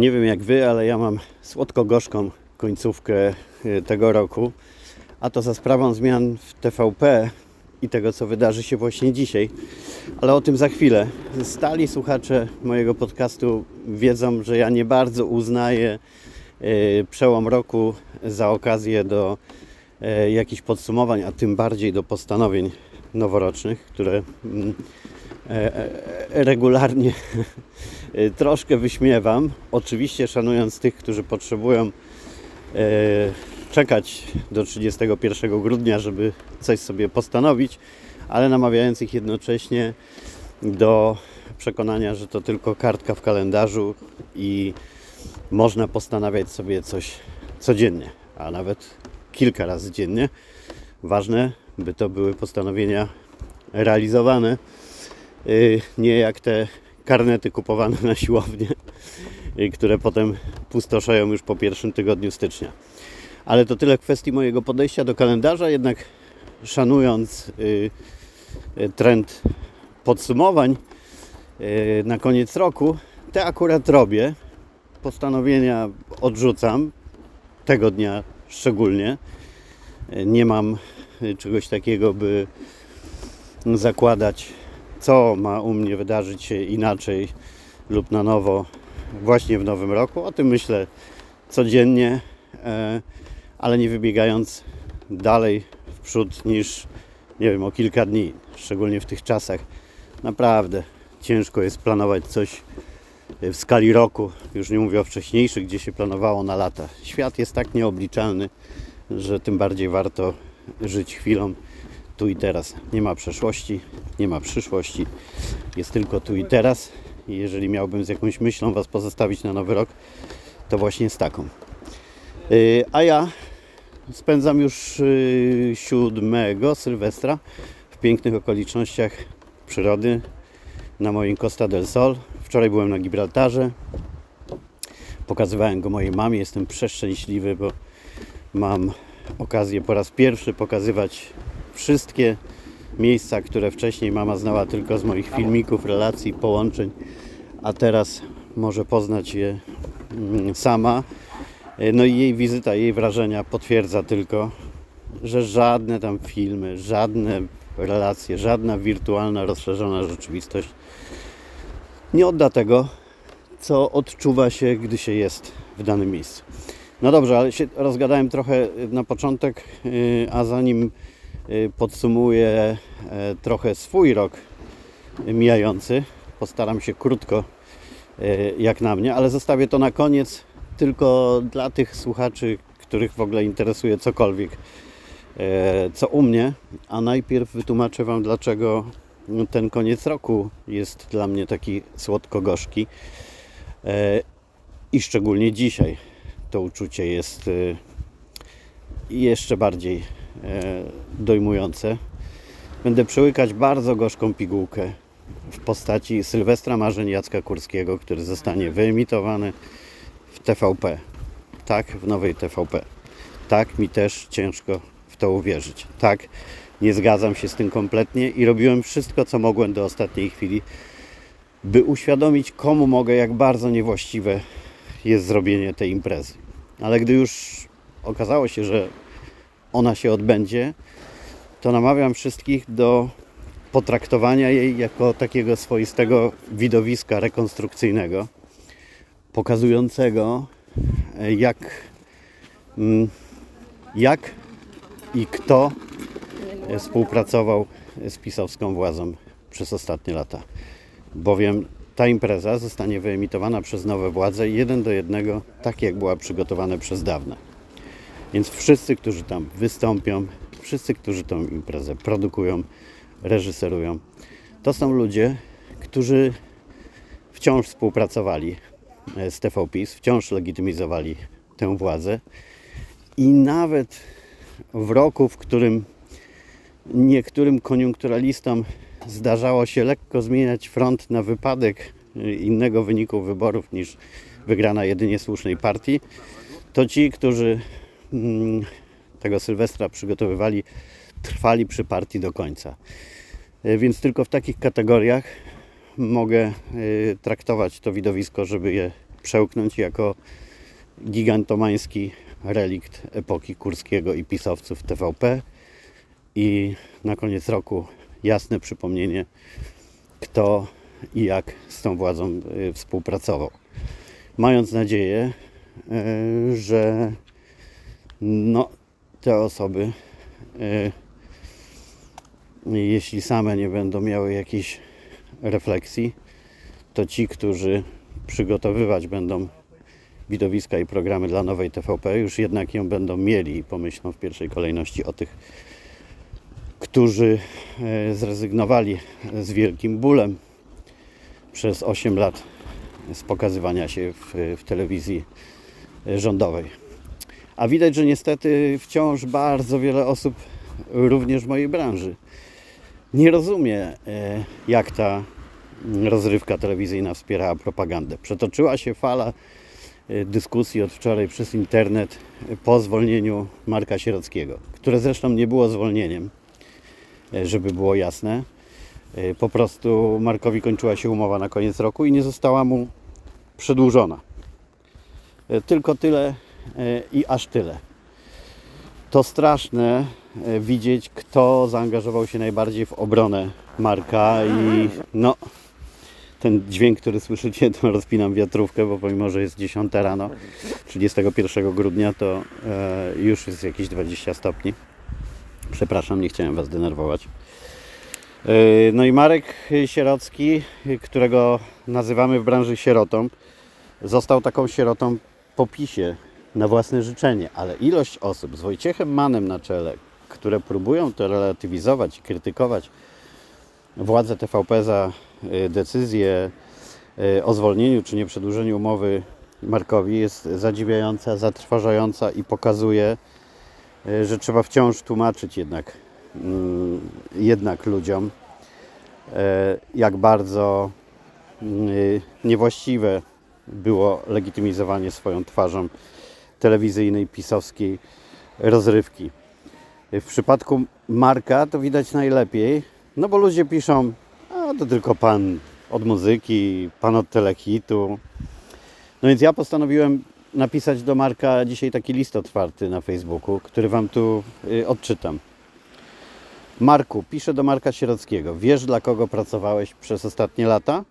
Nie wiem jak wy, ale ja mam słodko-gorzką końcówkę y, tego roku, a to za sprawą zmian w TVP i tego, co wydarzy się właśnie dzisiaj. Ale o tym za chwilę. Stali słuchacze mojego podcastu wiedzą, że ja nie bardzo uznaję y, przełom roku za okazję do y, jakichś podsumowań, a tym bardziej do postanowień noworocznych, które mm, e, e, regularnie troszkę wyśmiewam. Oczywiście szanując tych, którzy potrzebują e, czekać do 31 grudnia, żeby coś sobie postanowić, ale namawiając ich jednocześnie do przekonania, że to tylko kartka w kalendarzu i można postanawiać sobie coś codziennie, a nawet kilka razy dziennie. Ważne, by to były postanowienia realizowane, y, nie jak te karnety kupowane na siłownię, y, które potem pustoszeją już po pierwszym tygodniu stycznia. Ale to tyle kwestii mojego podejścia do kalendarza, jednak szanując y, trend podsumowań na koniec roku, te akurat robię. Postanowienia odrzucam tego dnia szczególnie. Nie mam czegoś takiego, by zakładać, co ma u mnie wydarzyć się inaczej lub na nowo właśnie w nowym roku. O tym myślę codziennie, e, ale nie wybiegając dalej w przód niż, nie wiem, o kilka dni, szczególnie w tych czasach. Naprawdę ciężko jest planować coś w skali roku, już nie mówię o wcześniejszych, gdzie się planowało na lata. Świat jest tak nieobliczalny, że tym bardziej warto żyć chwilą tu i teraz. Nie ma przeszłości, nie ma przyszłości, jest tylko tu i teraz. I jeżeli miałbym z jakąś myślą Was pozostawić na nowy rok, to właśnie z taką. Yy, a ja spędzam już yy, siódmego Sylwestra w pięknych okolicznościach przyrody na moim Costa del Sol. Wczoraj byłem na Gibraltarze. Pokazywałem go mojej mamie. Jestem przeszczęśliwy, bo mam okazję po raz pierwszy pokazywać wszystkie miejsca, które wcześniej mama znała tylko z moich filmików, relacji, połączeń, a teraz może poznać je mm, sama. No i jej wizyta, jej wrażenia potwierdza tylko, że żadne tam filmy, żadne relacje, żadna wirtualna, rozszerzona rzeczywistość nie odda tego, co odczuwa się, gdy się jest w danym miejscu. No dobrze, ale się rozgadałem trochę na początek, y, a zanim podsumuję e, trochę swój rok mijający, postaram się krótko, y, jak na mnie, ale zostawię to na koniec tylko dla tych słuchaczy, których w ogóle interesuje cokolwiek, e, co u mnie, a najpierw wytłumaczę Wam, dlaczego ten koniec roku jest dla mnie taki słodko-gorzki. E, i szczególnie dzisiaj to uczucie jest y, jeszcze bardziej e, dojmujące. Będę przełykać bardzo gorzką pigułkę w postaci Sylwestra Marzeń Jacka Kurskiego, który zostanie wyemitowany w TVP. Tak, w nowej TVP. Tak, mi też ciężko w to uwierzyć. Tak, nie zgadzam się z tym kompletnie i robiłem wszystko, co mogłem do ostatniej chwili, by uświadomić, komu mogę, jak bardzo niewłaściwe jest zrobienie tej imprezy. Ale gdy już okazało się, że ona się odbędzie, to namawiam wszystkich do potraktowania jej jako takiego swoistego widowiska rekonstrukcyjnego, pokazującego jak, mm, jak i kto współpracował z pisowską władzą przez ostatnie lata. Bowiem ta impreza zostanie wyemitowana przez nowe władze jeden do jednego, tak jak była przygotowana przez dawne. Więc wszyscy, którzy tam wystąpią, wszyscy, którzy tą imprezę produkują, reżyserują, to są ludzie, którzy wciąż współpracowali e, z TVPiS, wciąż legitymizowali tę władzę. I nawet w roku, w którym niektórym koniunkturalistom zdarzało się lekko zmieniać front na wypadek innego wyniku wyborów niż wygrana jedynie słusznej partii, to ci, którzy tego Sylwestra przygotowywali, trwali przy partii do końca. E, więc tylko w takich kategoriach mogę e, traktować to widowisko, żeby je przełknąć jako gigantomański relikt epoki Kurskiego i pisowców TVP i na koniec roku jasne przypomnienie, kto i jak z tą władzą y, współpracował. Mając nadzieję, że no, te osoby, y, jeśli same nie będą miały jakiejś refleksji, to ci, którzy przygotowywać będą widowiska i programy dla nowej TVP, już jednak ją będą mieli i pomyślą w pierwszej kolejności o tych, którzy e, zrezygnowali z wielkim bólem przez 8 lat z pokazywania się w, w telewizji rządowej. A widać, że niestety wciąż bardzo wiele osób, również w mojej branży, nie rozumie, e, jak ta rozrywka telewizyjna wspierała propagandę. Przetoczyła się fala e, dyskusji od wczoraj przez internet po zwolnieniu Marka Sierockiego, które zresztą nie było zwolnieniem, e, żeby było jasne. Po prostu Markowi kończyła się umowa na koniec roku i nie została mu przedłużona. Tylko tyle i aż tyle. To straszne widzieć, kto zaangażował się najbardziej w obronę Marka i no, ten dźwięk, który słyszycie, to rozpinam wiatrówkę, bo pomimo, że jest 10 rano 31 grudnia, to e, już jest jakieś 20 stopni. Przepraszam, nie chciałem Was denerwować. E, no i Marek Sierocki, którego nazywamy w branży sierotą, został taką sierotą po PiSie na własne życzenie, ale ilość osób z Wojciechem Manem na czele, które próbują to relatywizować i krytykować władze TVP za y, decyzję y, o zwolnieniu czy nie przedłużeniu umowy Markowi jest zadziwiająca, zatrważająca i pokazuje, y, że trzeba wciąż tłumaczyć jednak, mm, jednak ludziom, jak bardzo niewłaściwe było legitymizowanie swoją twarzą telewizyjnej, pisowskiej rozrywki. W przypadku Marka to widać najlepiej, no bo ludzie piszą, a to tylko pan od muzyki, pan od telekitu. No więc ja postanowiłem napisać do Marka dzisiaj taki list otwarty na Facebooku, który Wam tu y, odczytam. Marku, piszę do Marka Sierockiego. Wiesz, dla kogo pracowałeś przez ostatnie lata?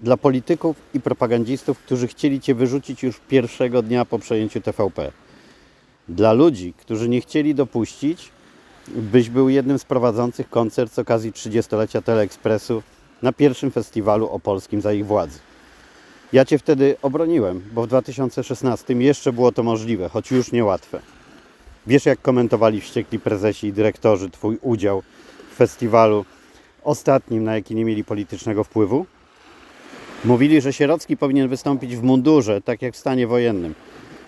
Dla polityków i propagandzistów, którzy chcieli Cię wyrzucić już pierwszego dnia po przejęciu TVP. Dla ludzi, którzy nie chcieli dopuścić, byś był jednym z prowadzących koncert z okazji 30-lecia Teleekspresu na pierwszym festiwalu opolskim za ich władzy. Ja Cię wtedy obroniłem, bo w 2016 jeszcze było to możliwe, choć już niełatwe. Wiesz, jak komentowali wściekli prezesi i dyrektorzy Twój udział w festiwalu ostatnim, na jaki nie mieli politycznego wpływu? Mówili, że Sierocki powinien wystąpić w mundurze, tak jak w stanie wojennym.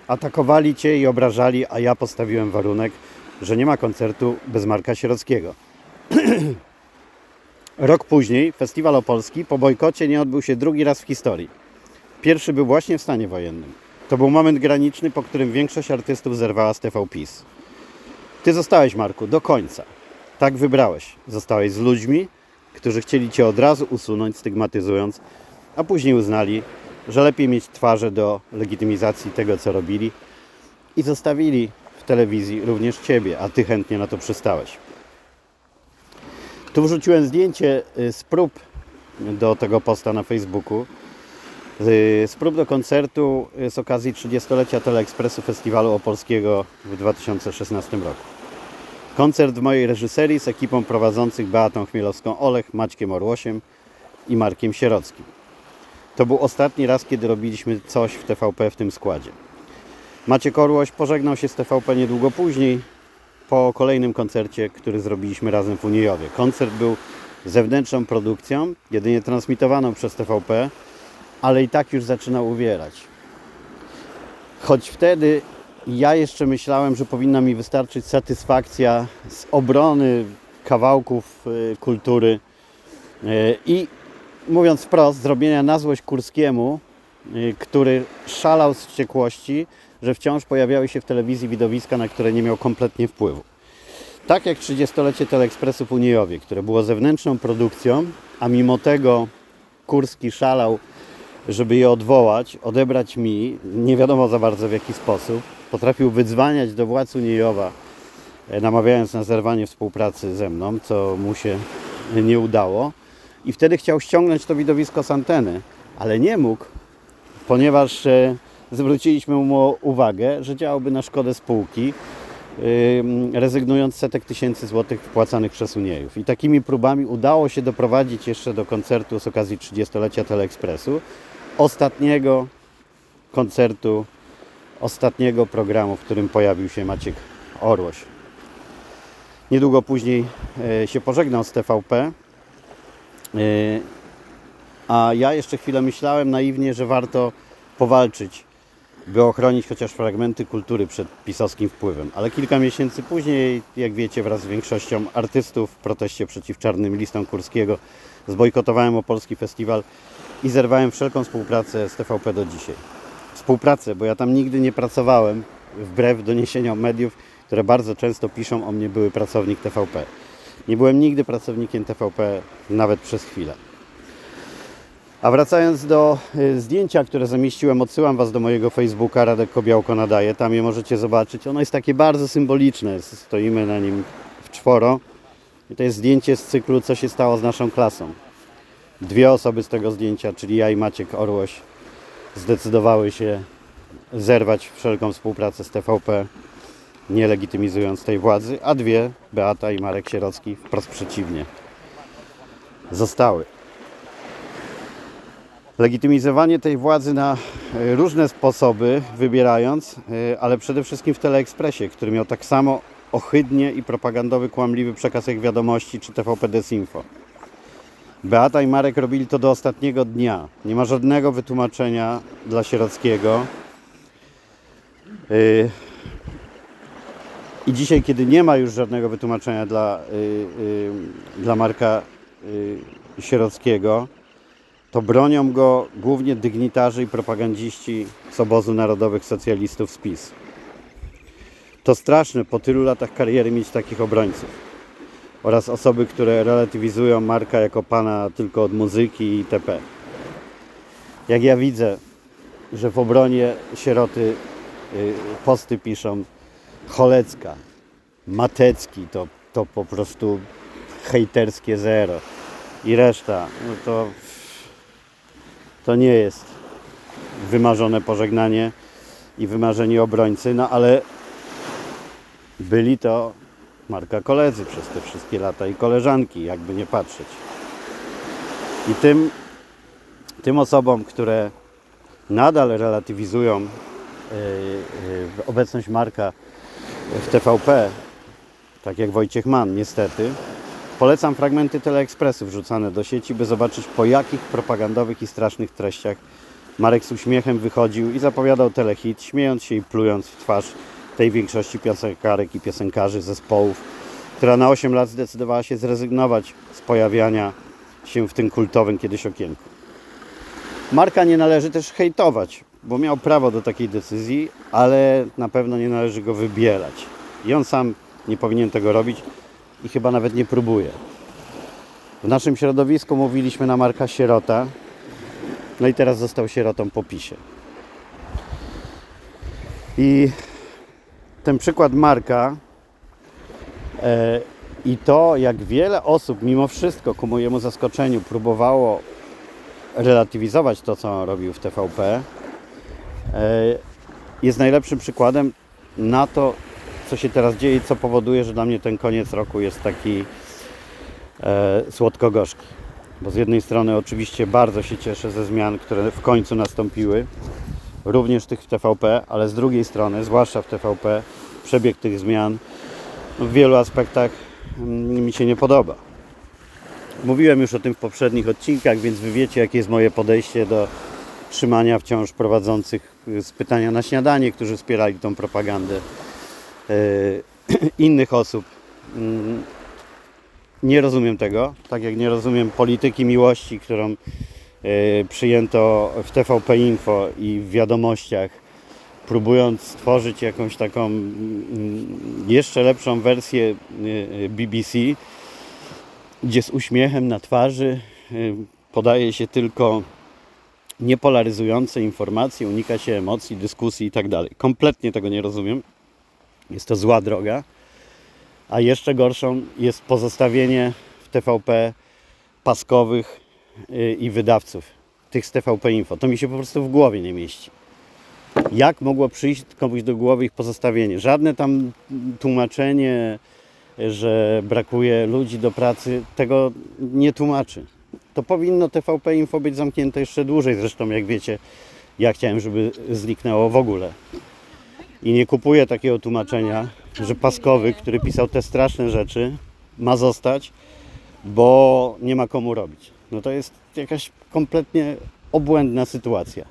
Atakowali Cię i obrażali, a ja postawiłem warunek – że nie ma koncertu bez Marka Sierockiego. Rok później Festiwal Opolski po bojkocie nie odbył się drugi raz w historii. Pierwszy był właśnie w stanie wojennym. To był moment graniczny, po którym większość artystów zerwała z TV PiS. Ty zostałeś, Marku, do końca. Tak wybrałeś. Zostałeś z ludźmi, którzy chcieli Cię od razu usunąć, stygmatyzując, a później uznali, że lepiej mieć twarze do legitymizacji tego, co robili i zostawili telewizji również Ciebie, a Ty chętnie na to przystałeś. Tu wrzuciłem zdjęcie y, z prób do tego posta na Facebooku. Y, z prób do koncertu y, z okazji 30-lecia Teleekspresu Festiwalu Opolskiego w 2016 roku. Koncert w mojej reżyserii z ekipą prowadzących Beatą Chmielowską-Olech, Maćkiem Orłosiem i Markiem Sierockim. To był ostatni raz, kiedy robiliśmy coś w TVP w tym składzie. Maciek Orłoś pożegnał się z TVP niedługo później, po kolejnym koncercie, który zrobiliśmy razem w Unijowie. Koncert był zewnętrzną produkcją, jedynie transmitowaną przez TVP, ale i tak już zaczynał uwierać. Choć wtedy ja jeszcze myślałem, że powinna mi wystarczyć satysfakcja z obrony kawałków y, kultury y, i mówiąc wprost, zrobienia na złość Kurskiemu, y, który szalał z wściekłości, że wciąż pojawiały się w telewizji widowiska, na które nie miał kompletnie wpływu. Tak jak 30-lecie Teleekspresu w Uniejowie, które było zewnętrzną produkcją, a mimo tego Kurski szalał żeby je odwołać, odebrać mi, nie wiadomo za bardzo w jaki sposób. Potrafił wydzwaniać do władz Uniejowa, e, namawiając na zerwanie współpracy ze mną, co mu się nie udało. I wtedy chciał ściągnąć to widowisko z anteny, ale nie mógł, ponieważ e, zwróciliśmy mu uwagę, że działałby na szkodę spółki, rezygnując z setek tysięcy złotych wpłacanych przez Uniejów. I takimi próbami udało się doprowadzić jeszcze do koncertu z okazji 30-lecia Teleekspresu, ostatniego koncertu, ostatniego programu, w którym pojawił się Maciek Orłoś. Niedługo później e, się pożegnał z TVP, a ja jeszcze chwilę myślałem naiwnie, że warto powalczyć, by ochronić chociaż fragmenty kultury przed pisowskim wpływem. Ale kilka miesięcy później, jak wiecie, wraz z większością artystów w proteście przeciw czarnym listom Kurskiego zbojkotowałem opolski festiwal i zerwałem wszelką współpracę z TVP do dzisiaj. Współpracę, bo ja tam nigdy nie pracowałem, wbrew doniesieniom mediów, które bardzo często piszą o mnie, były pracownik TVP. Nie byłem nigdy pracownikiem TVP, nawet przez chwilę. A wracając do y, zdjęcia, które zamieściłem, odsyłam Was do mojego Facebooka, Radek Kobiałko nadaje, tam je możecie zobaczyć. Ono jest takie bardzo symboliczne, stoimy na nim w czworo. I to jest zdjęcie z cyklu Co się stało z naszą klasą. Dwie osoby z tego zdjęcia, czyli ja i Maciek Orłoś, zdecydowały się zerwać wszelką współpracę z TVP, nie legitymizując tej władzy, a dwie, Beata i Marek Sierocki, wprost przeciwnie, zostały legitymizowanie tej władzy na e, różne sposoby, wybierając, e, ale przede wszystkim w Teleekspresie, który miał tak samo ohydnie i propagandowy, kłamliwy przekaz jak wiadomości czy TVP Desinfo. Beata i Marek robili to do ostatniego dnia. Nie ma żadnego wytłumaczenia dla Sierockiego. E, I dzisiaj, kiedy nie ma już żadnego wytłumaczenia dla, dla Marka Sierockiego, to bronią go głównie dygnitarzy i propagandziści z obozu narodowych socjalistów z PiS. To straszne po tylu latach kariery mieć takich obrońców oraz osoby, które relatywizują Marka jako pana tylko od muzyki i itp. Jak ja widzę, że w obronie sieroty y, posty piszą Cholecka, Matecki, to, to po prostu hejterskie zero i reszta, no to to nie jest wymarzone pożegnanie i wymarzeni obrońcy, no ale byli to Marka koledzy przez te wszystkie lata i koleżanki, jakby nie patrzeć. I tym, tym osobom, które nadal relatywizują yy, yy, obecność Marka w TVP, tak jak Wojciech Mann, niestety, Polecam fragmenty Teleekspresu wrzucane do sieci, by zobaczyć po jakich propagandowych i strasznych treściach Marek z uśmiechem wychodził i zapowiadał telehit, śmiejąc się i plując w twarz tej większości piosenkarek i piosenkarzy zespołów, która na 8 lat zdecydowała się zrezygnować z pojawiania się w tym kultowym kiedyś okienku. Marka nie należy też hejtować, bo miał prawo do takiej decyzji, ale na pewno nie należy go wybierać. I on sam nie powinien tego robić, i chyba nawet nie próbuje. W naszym środowisku mówiliśmy na Marka Sierota, no i teraz został sierotą po PiSie. I ten przykład Marka e, i to, jak wiele osób mimo wszystko ku mojemu zaskoczeniu próbowało relatywizować to, co on robił w TVP, jest najlepszym przykładem na to, co się teraz dzieje i co powoduje, że dla mnie ten koniec roku jest taki e, słodko-gorzki. Bo z jednej strony oczywiście bardzo się cieszę ze zmian, które w końcu nastąpiły, również tych w TVP, ale z drugiej strony, zwłaszcza w TVP, przebieg tych zmian w wielu aspektach mm, mi się nie podoba. Mówiłem już o tym w poprzednich odcinkach, więc wy wiecie, jakie jest moje podejście do trzymania wciąż prowadzących z pytania na śniadanie, którzy wspierali tą propagandę. E, innych osób. Mm, nie rozumiem tego, tak jak nie rozumiem polityki miłości, którą e, przyjęto w TVP Info i w wiadomościach, próbując stworzyć jakąś taką mm, jeszcze lepszą wersję BBC, gdzie z uśmiechem na twarzy podaje się tylko niepolaryzujące informacje, unika się emocji, dyskusji i tak dalej. Kompletnie tego nie rozumiem. Jest to zła droga. A jeszcze gorszą jest pozostawienie w TVP paskowych y, i wydawców, tych z TVP Info. To mi się po prostu w głowie nie mieści. Jak mogło przyjść komuś do głowy ich pozostawienie? Żadne tam tłumaczenie, że brakuje ludzi do pracy, tego nie tłumaczy. To powinno TVP Info być zamknięte jeszcze dłużej. Zresztą, jak wiecie, ja chciałem, żeby zniknęło w ogóle. I nie kupuję takiego tłumaczenia, że Paskowy, który pisał te straszne rzeczy, ma zostać, bo nie ma komu robić. No to jest jakaś kompletnie obłędna sytuacja.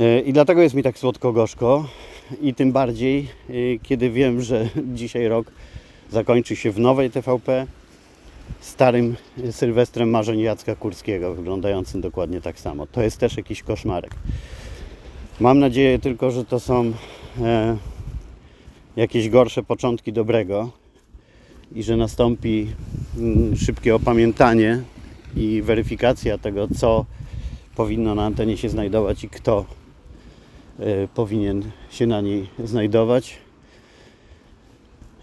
E, I dlatego jest mi tak słodko-gorzko i tym bardziej, e, kiedy wiem, że dzisiaj rok zakończy się w nowej TVP starym Sylwestrem marzeń Jacka Kurskiego, wyglądającym dokładnie tak samo. To jest też jakiś koszmarek. Mam nadzieję tylko, że to są e, jakieś gorsze początki dobrego i że nastąpi mm, szybkie opamiętanie i weryfikacja tego, co powinno na antenie się znajdować i kto e, powinien się na niej znajdować.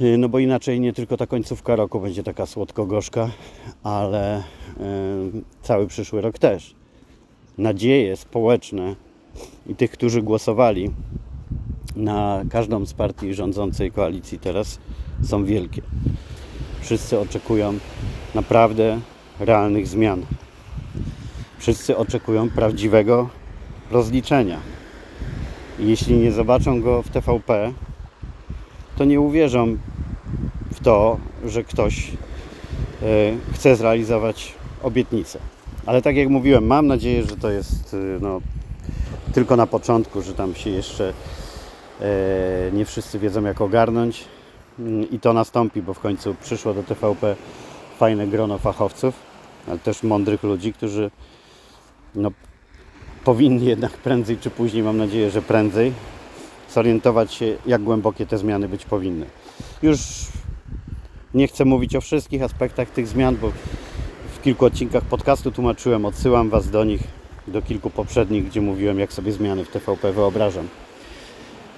E, no bo inaczej nie tylko ta końcówka roku będzie taka słodko-gorzka, ale e, cały przyszły rok też. Nadzieje społeczne i tych, którzy głosowali na każdą z partii rządzącej koalicji teraz są wielkie. Wszyscy oczekują naprawdę realnych zmian. Wszyscy oczekują prawdziwego rozliczenia. I jeśli nie zobaczą go w TVP, to nie uwierzą to, że ktoś e, chce zrealizować obietnicę. Ale tak jak mówiłem, mam nadzieję, że to jest e, no, tylko na początku, że tam się jeszcze e, nie wszyscy wiedzą jak ogarnąć mm, i to nastąpi, bo w końcu przyszło do TVP fajne grono fachowców, ale też mądrych ludzi, którzy no, powinni jednak prędzej czy później, mam nadzieję, że prędzej, zorientować się, jak głębokie te zmiany być powinny. Już nie chcę mówić o wszystkich aspektach tych zmian, bo w kilku odcinkach podcastu tłumaczyłem, odsyłam Was do nich, do kilku poprzednich, gdzie mówiłem, jak sobie zmiany w TVP wyobrażam.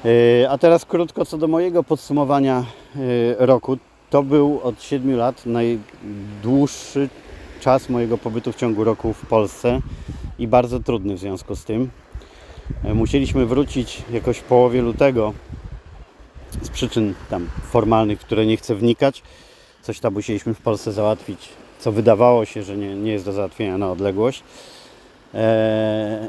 Yy, a teraz krótko co do mojego podsumowania yy, roku. To był od 7 lat najdłuższy czas mojego pobytu w ciągu roku w Polsce i bardzo trudny w związku z tym. Yy, musieliśmy wrócić jakoś w połowie lutego z przyczyn tam formalnych, w które nie chcę wnikać. Coś tam musieliśmy w Polsce załatwić, co wydawało się, że nie, nie jest do załatwienia na odległość. Eee,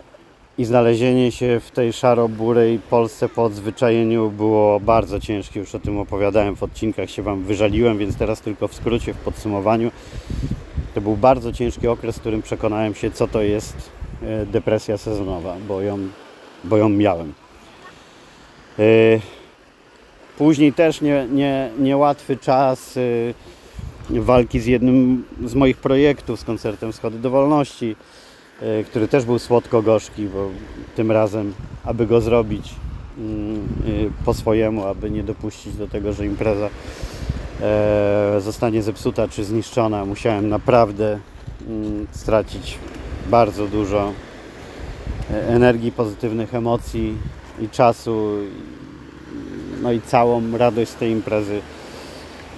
I znalezienie się w tej szaro-burej Polsce po odzwyczajeniu było bardzo ciężkie. Już o tym opowiadałem w odcinkach, się Wam wyżaliłem, więc teraz tylko w skrócie, w podsumowaniu. To był bardzo ciężki okres, w którym przekonałem się, co to jest e, depresja sezonowa, bo ją, bo ją miałem. Eee, Później też nie, nie, niełatwy czas y, walki z jednym z moich projektów, z koncertem Schody do Wolności, y, który też był słodko-gorzki, bo tym razem, aby go zrobić y, po swojemu, aby nie dopuścić do tego, że impreza e, zostanie zepsuta czy zniszczona, musiałem naprawdę mm, stracić bardzo dużo e, energii, pozytywnych emocji i czasu no i całą radość z tej imprezy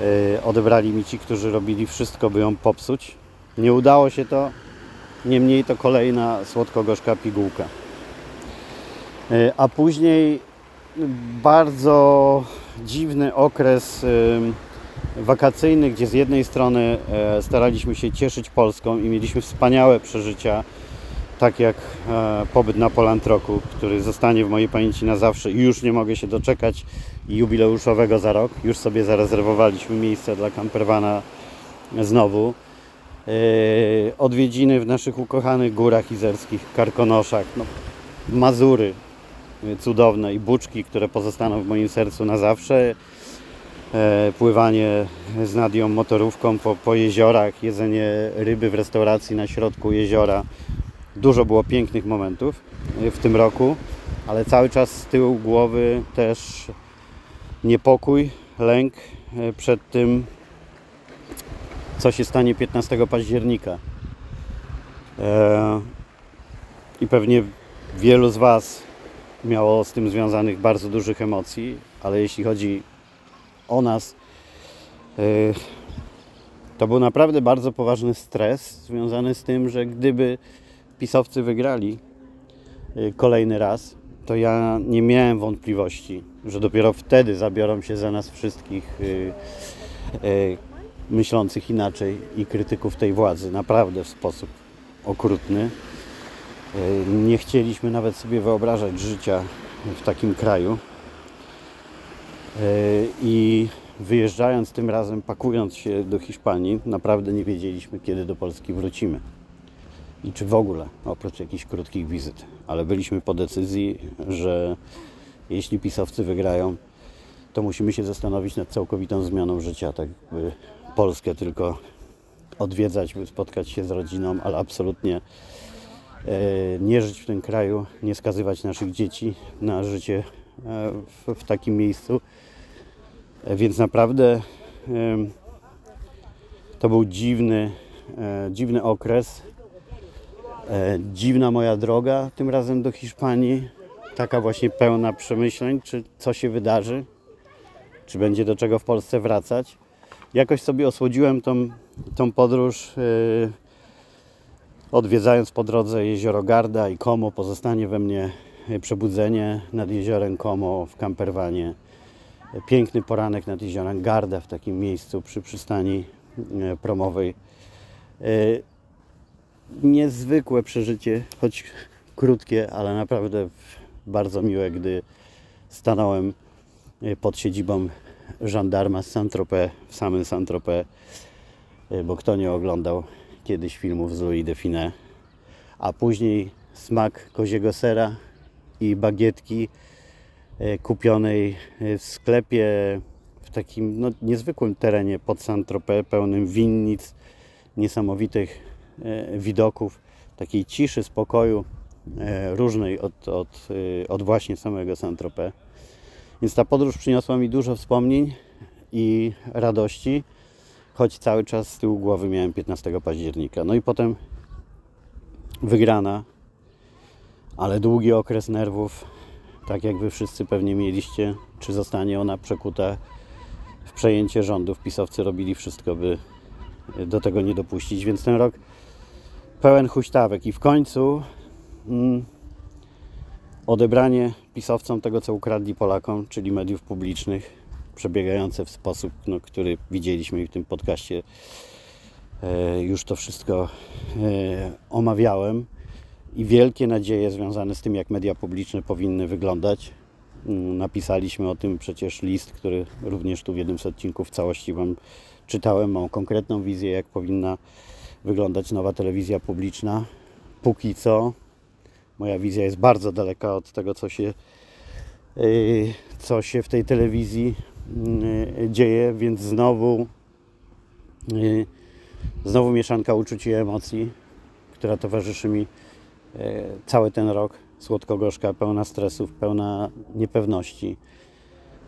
yy, odebrali mi ci, którzy robili wszystko, by ją popsuć. Nie udało się to, niemniej to kolejna słodko-gorzka pigułka. Yy, a później bardzo dziwny okres yy, wakacyjny, gdzie z jednej strony e, staraliśmy się cieszyć Polską i mieliśmy wspaniałe przeżycia tak jak e, pobyt na Polantroku, który zostanie w mojej pamięci na zawsze i już nie mogę się doczekać jubileuszowego za rok. Już sobie zarezerwowaliśmy miejsce dla campervana znowu. E, odwiedziny w naszych ukochanych górach izerskich, Karkonoszach, no, Mazury e, cudowne i buczki, które pozostaną w moim sercu na zawsze. E, pływanie z Nadią motorówką po, po jeziorach, jedzenie ryby w restauracji na środku jeziora Dużo było pięknych momentów w tym roku, ale cały czas z tyłu głowy też niepokój, lęk e, przed tym, co się stanie 15 października. E, i pewnie wielu z Was miało z tym związanych bardzo dużych emocji, ale jeśli chodzi o nas, yy, to był naprawdę bardzo poważny stres związany z tym, że gdyby pisowcy wygrali kolejny raz, to ja nie miałem wątpliwości, że dopiero wtedy zabiorą się za nas wszystkich yy, yy, myślących inaczej i krytyków tej władzy, naprawdę w sposób okrutny. Yy, Nie chcieliśmy nawet sobie wyobrażać życia w takim kraju. I wyjeżdżając tym razem, pakując się do Hiszpanii, naprawdę nie wiedzieliśmy, kiedy do Polski wrócimy. I czy w ogóle, oprócz jakichś krótkich wizyt. Ale byliśmy po decyzji, że jeśli pisowcy wygrają, to musimy się zastanowić nad całkowitą zmianą życia, tak by Polskę tylko odwiedzać, by spotkać się z rodziną, ale absolutnie e, nie żyć w tym kraju, nie skazywać naszych dzieci na życie e, w, w takim miejscu. E, Więc naprawdę to był dziwny, dziwny okres. Dziwna moja droga tym razem do Hiszpanii. Taka właśnie pełna przemyśleń, czy co się wydarzy, czy będzie do czego w Polsce wracać. Jakoś sobie osłodziłem tą, tą podróż, e, odwiedzając po drodze jezioro Garda i Como. Pozostanie we mnie e, przebudzenie nad jeziorem Como w Camperwanie. E, Piękny poranek nad jeziorem Garda w takim miejscu przy przystani e, promowej. E, Niezwykłe przeżycie, choć krótkie, ale naprawdę bardzo miłe, gdy stanąłem e, pod siedzibą żandarma z Saint-Tropez, w samym Saint-Tropez, e, bo kto nie oglądał kiedyś filmów z Louis Define, a później smak koziego sera i bagietki e, kupionej w sklepie w takim no, niezwykłym terenie pod Saint-Tropez, pełnym winnic, niesamowitych widoków, takiej ciszy, spokoju, różnej od, od, e, od właśnie samego Saint-Tropez. Więc ta podróż przyniosła mi dużo wspomnień i radości, choć cały czas z tyłu głowy miałem 15 października. No i potem wygrana, ale długi okres nerwów, tak jak Wy wszyscy pewnie mieliście. Czy zostanie ona przekuta w przejęcie rządów? Pisowcy robili wszystko, by do tego nie dopuścić, więc ten rok pełen huśtawek i w końcu odebranie pisowcom tego, co ukradli Polakom, czyli mediów publicznych, przebiegające w sposób, no, który widzieliśmy w tym podcaście. E, już to wszystko e, omawiałem i wielkie nadzieje związane z tym, jak media publiczne powinny wyglądać. Mm, Napisaliśmy o tym przecież list, który również tu w jednym z odcinków w całości Wam czytałem. Mam konkretną wizję, jak powinna wyglądać nowa telewizja publiczna. Póki co moja wizja jest bardzo daleka od tego, co się, yy, co się w tej telewizji yy, dzieje, więc znowu, yy, znowu mieszanka uczuć i emocji, która towarzyszy mi cały ten rok. Słodko-gorzka, pełna stresów, pełna niepewności.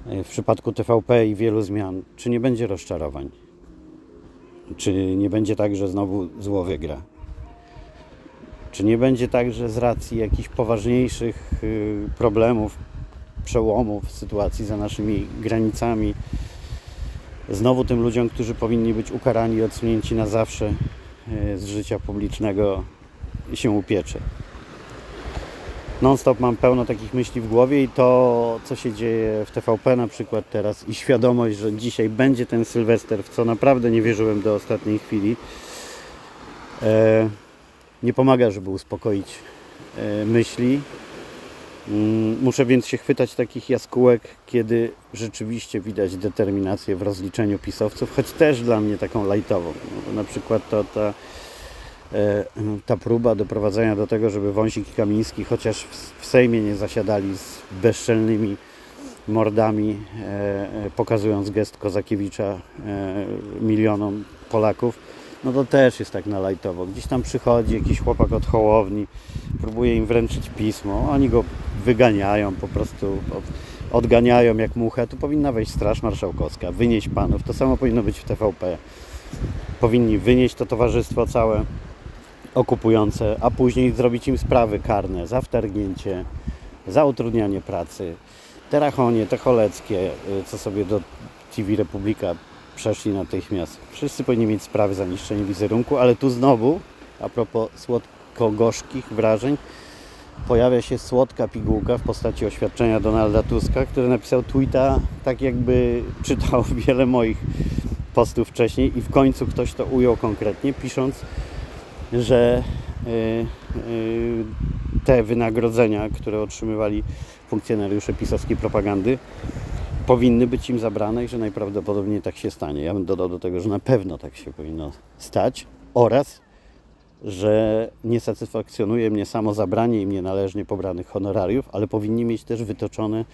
W przypadku TVP i wielu zmian, czy nie będzie rozczarowań? Czy nie będzie tak, że znowu zło wygra? Czy nie będzie tak, że z racji jakichś poważniejszych y, problemów, przełomów, sytuacji za naszymi granicami, znowu tym ludziom, którzy powinni być ukarani i odsunięci na zawsze y, z życia publicznego, się upiecze? Non-stop mam pełno takich myśli w głowie i to, co się dzieje w TVP na przykład teraz i świadomość, że dzisiaj będzie ten Sylwester, w co naprawdę nie wierzyłem do ostatniej chwili, e, nie pomaga, żeby uspokoić e, myśli. Mm, Muszę więc się chwytać takich jaskółek, kiedy rzeczywiście widać determinację w rozliczeniu pisowców, choć też dla mnie taką lajtową. No, na przykład to ta, e, ta próba doprowadzenia do tego, żeby Wąsik i Kamiński chociaż w, Sejmie nie zasiadali z bezczelnymi mordami, e, pokazując gest Kozakiewicza milionom Polaków, no to też jest tak na lajtowo. Gdzieś tam przychodzi jakiś chłopak od Hołowni, próbuje im wręczyć pismo, oni go wyganiają, po prostu od, odganiają jak muchę. Tu powinna wejść Straż Marszałkowska, wynieść panów. To samo powinno być w TVP. Powinni wynieść to towarzystwo całe, okupujące, a później zrobić im sprawy karne za wtargnięcie, za utrudnianie pracy. Te Rachonie, te Choleckie, y, co sobie do TV Republika przeszli natychmiast. Wszyscy powinni mieć sprawy za niszczenie wizerunku, ale tu znowu, a propos słodko-gorzkich wrażeń, pojawia się słodka pigułka w postaci oświadczenia Donalda Tuska, który napisał tweeta tak jakby czytał wiele moich postów wcześniej i w końcu ktoś to ujął konkretnie, pisząc, że y, y, te wynagrodzenia, które otrzymywali funkcjonariusze pisowskiej propagandy, powinny być im zabrane i że najprawdopodobniej tak się stanie. Ja bym dodał do tego, że na pewno tak się powinno stać oraz, że nie satysfakcjonuje mnie samo zabranie im nienależnie pobranych honorariów, ale powinni mieć też wytoczone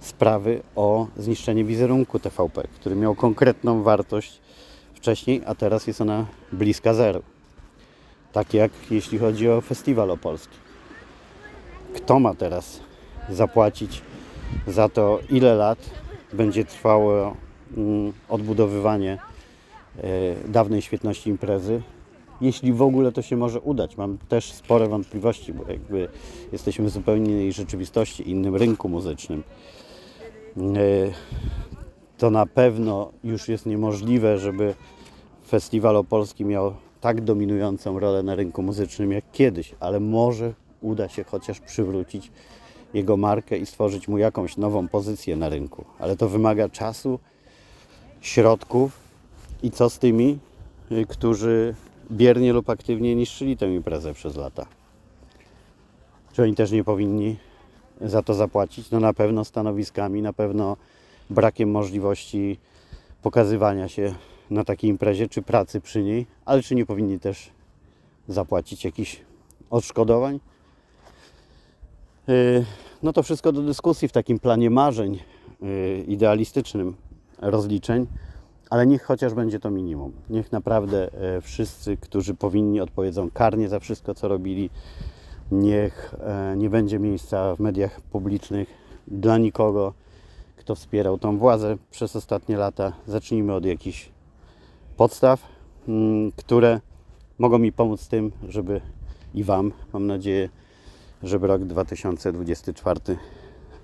sprawy o zniszczenie wizerunku TVP, który miał konkretną wartość wcześniej, a teraz jest ona bliska zeru. Tak jak jeśli chodzi o festiwal opolski. Kto ma teraz zapłacić za to, ile lat będzie trwało mm, odbudowywanie e, dawnej świetności imprezy, jeśli w ogóle to się może udać. Mam też spore wątpliwości, bo jakby jesteśmy w zupełnie innej rzeczywistości, innym rynku muzycznym. E, to na pewno już jest niemożliwe, żeby festiwal opolski miał tak dominującą rolę na rynku muzycznym jak kiedyś, ale może uda się chociaż przywrócić jego markę i stworzyć mu jakąś nową pozycję na rynku. Ale to wymaga czasu, środków i co z tymi, y, którzy biernie lub aktywnie niszczyli tę imprezę przez lata. Czy oni też nie powinni za to zapłacić? No na pewno stanowiskami, na pewno brakiem możliwości pokazywania się na takiej imprezie, czy pracy przy niej, ale czy nie powinni też zapłacić jakichś odszkodowań? Y, no to wszystko do dyskusji w takim planie marzeń y, idealistycznym rozliczeń, ale niech chociaż będzie to minimum. Niech naprawdę e, wszyscy, którzy powinni, odpowiedzą karnie za wszystko, co robili. Niech nie będzie miejsca w mediach publicznych dla nikogo, kto wspierał tą władzę przez ostatnie lata. Zacznijmy od jakichś podstaw, mm, które mogą mi pomóc tym, żeby i Wam, mam nadzieję, żeby rok 2024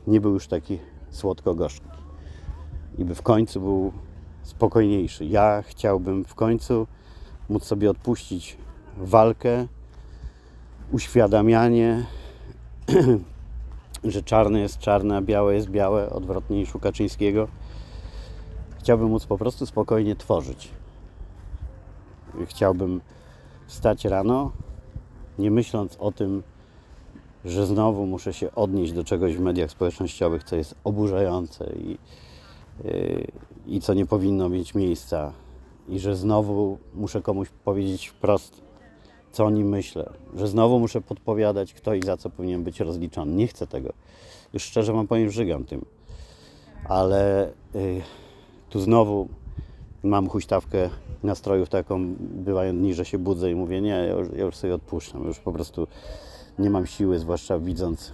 nie był już taki słodko-gorzki i by w końcu był spokojniejszy. Ja chciałbym w końcu móc sobie odpuścić walkę, uświadamianie, że czarne jest czarne, a białe jest białe, odwrotnie niż u Kaczyńskiego. Chciałbym móc po prostu spokojnie tworzyć. Chciałbym wstać rano, nie myśląc o tym, że znowu muszę się odnieść do czegoś w mediach społecznościowych, co jest oburzające i, yy, i co nie powinno mieć miejsca, i że znowu muszę komuś powiedzieć wprost, co o nim myślę, że znowu muszę podpowiadać, kto i za co powinien być rozliczony. Nie chcę tego. Już szczerze Wam powiem, żygam tym. Ale yy, tu znowu mam huśtawkę nastrojów taką, bywają dni, że się budzę i mówię, nie, ja już, ja już sobie odpuszczam, już po prostu nie mam siły, zwłaszcza widząc,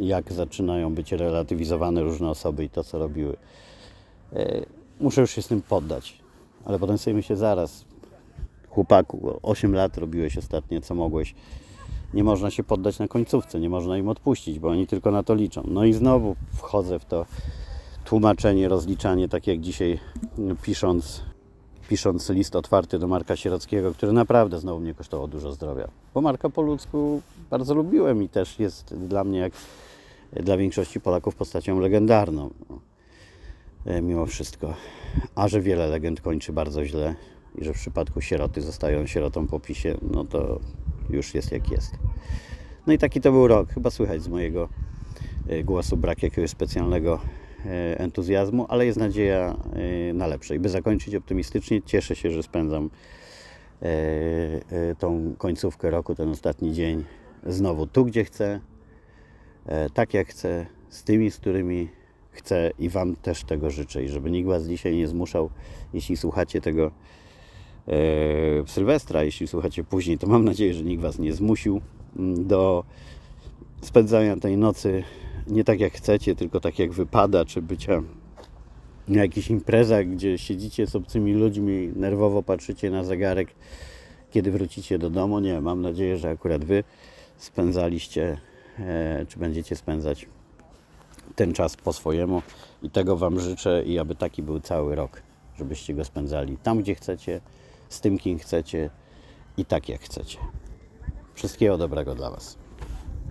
jak zaczynają być relatywizowane różne osoby i to, co robiły. E, muszę już się z tym poddać. Ale potem sobie myślę, zaraz, chłopaku, 8 lat robiłeś ostatnio, co mogłeś. Nie można się poddać na końcówce, nie można im odpuścić, bo oni tylko na to liczą. No i znowu wchodzę w to tłumaczenie, rozliczanie, tak jak dzisiaj pisząc pisząc list otwarty do Marka Sierockiego, który naprawdę znowu mnie kosztował dużo zdrowia. Bo Marka po ludzku bardzo lubiłem i też jest dla mnie, jak dla większości Polaków, postacią legendarną. E, mimo wszystko. A że wiele legend kończy bardzo źle i że w przypadku sieroty zostają sierotą po pisie, no to już jest jak jest. No i taki to był rok. Chyba słychać z mojego e, głosu brak jakiegoś specjalnego entuzjazmu, ale jest nadzieja e, na lepsze. I by zakończyć optymistycznie, cieszę się, że spędzam e, tą końcówkę roku, ten ostatni dzień znowu tu, gdzie chcę, tak jak chcę, z tymi, z którymi chcę i Wam też tego życzę i żeby nikt Was dzisiaj nie zmuszał, jeśli słuchacie tego w Sylwestra, jeśli słuchacie później, to mam nadzieję, że nikt Was nie zmusił mm, do spędzania tej nocy nie tak jak chcecie, tylko tak jak wypada, czy bycia na jakichś imprezach, gdzie siedzicie z obcymi ludźmi, nerwowo patrzycie na zegarek kiedy wrócicie do domu. Nie, mam nadzieję, że akurat Wy spędzaliście, e, czy będziecie spędzać ten czas po swojemu i tego Wam życzę i aby taki był cały rok, żebyście go spędzali tam, gdzie chcecie, z tym, kim chcecie i tak, jak chcecie. Wszystkiego dobrego dla Was.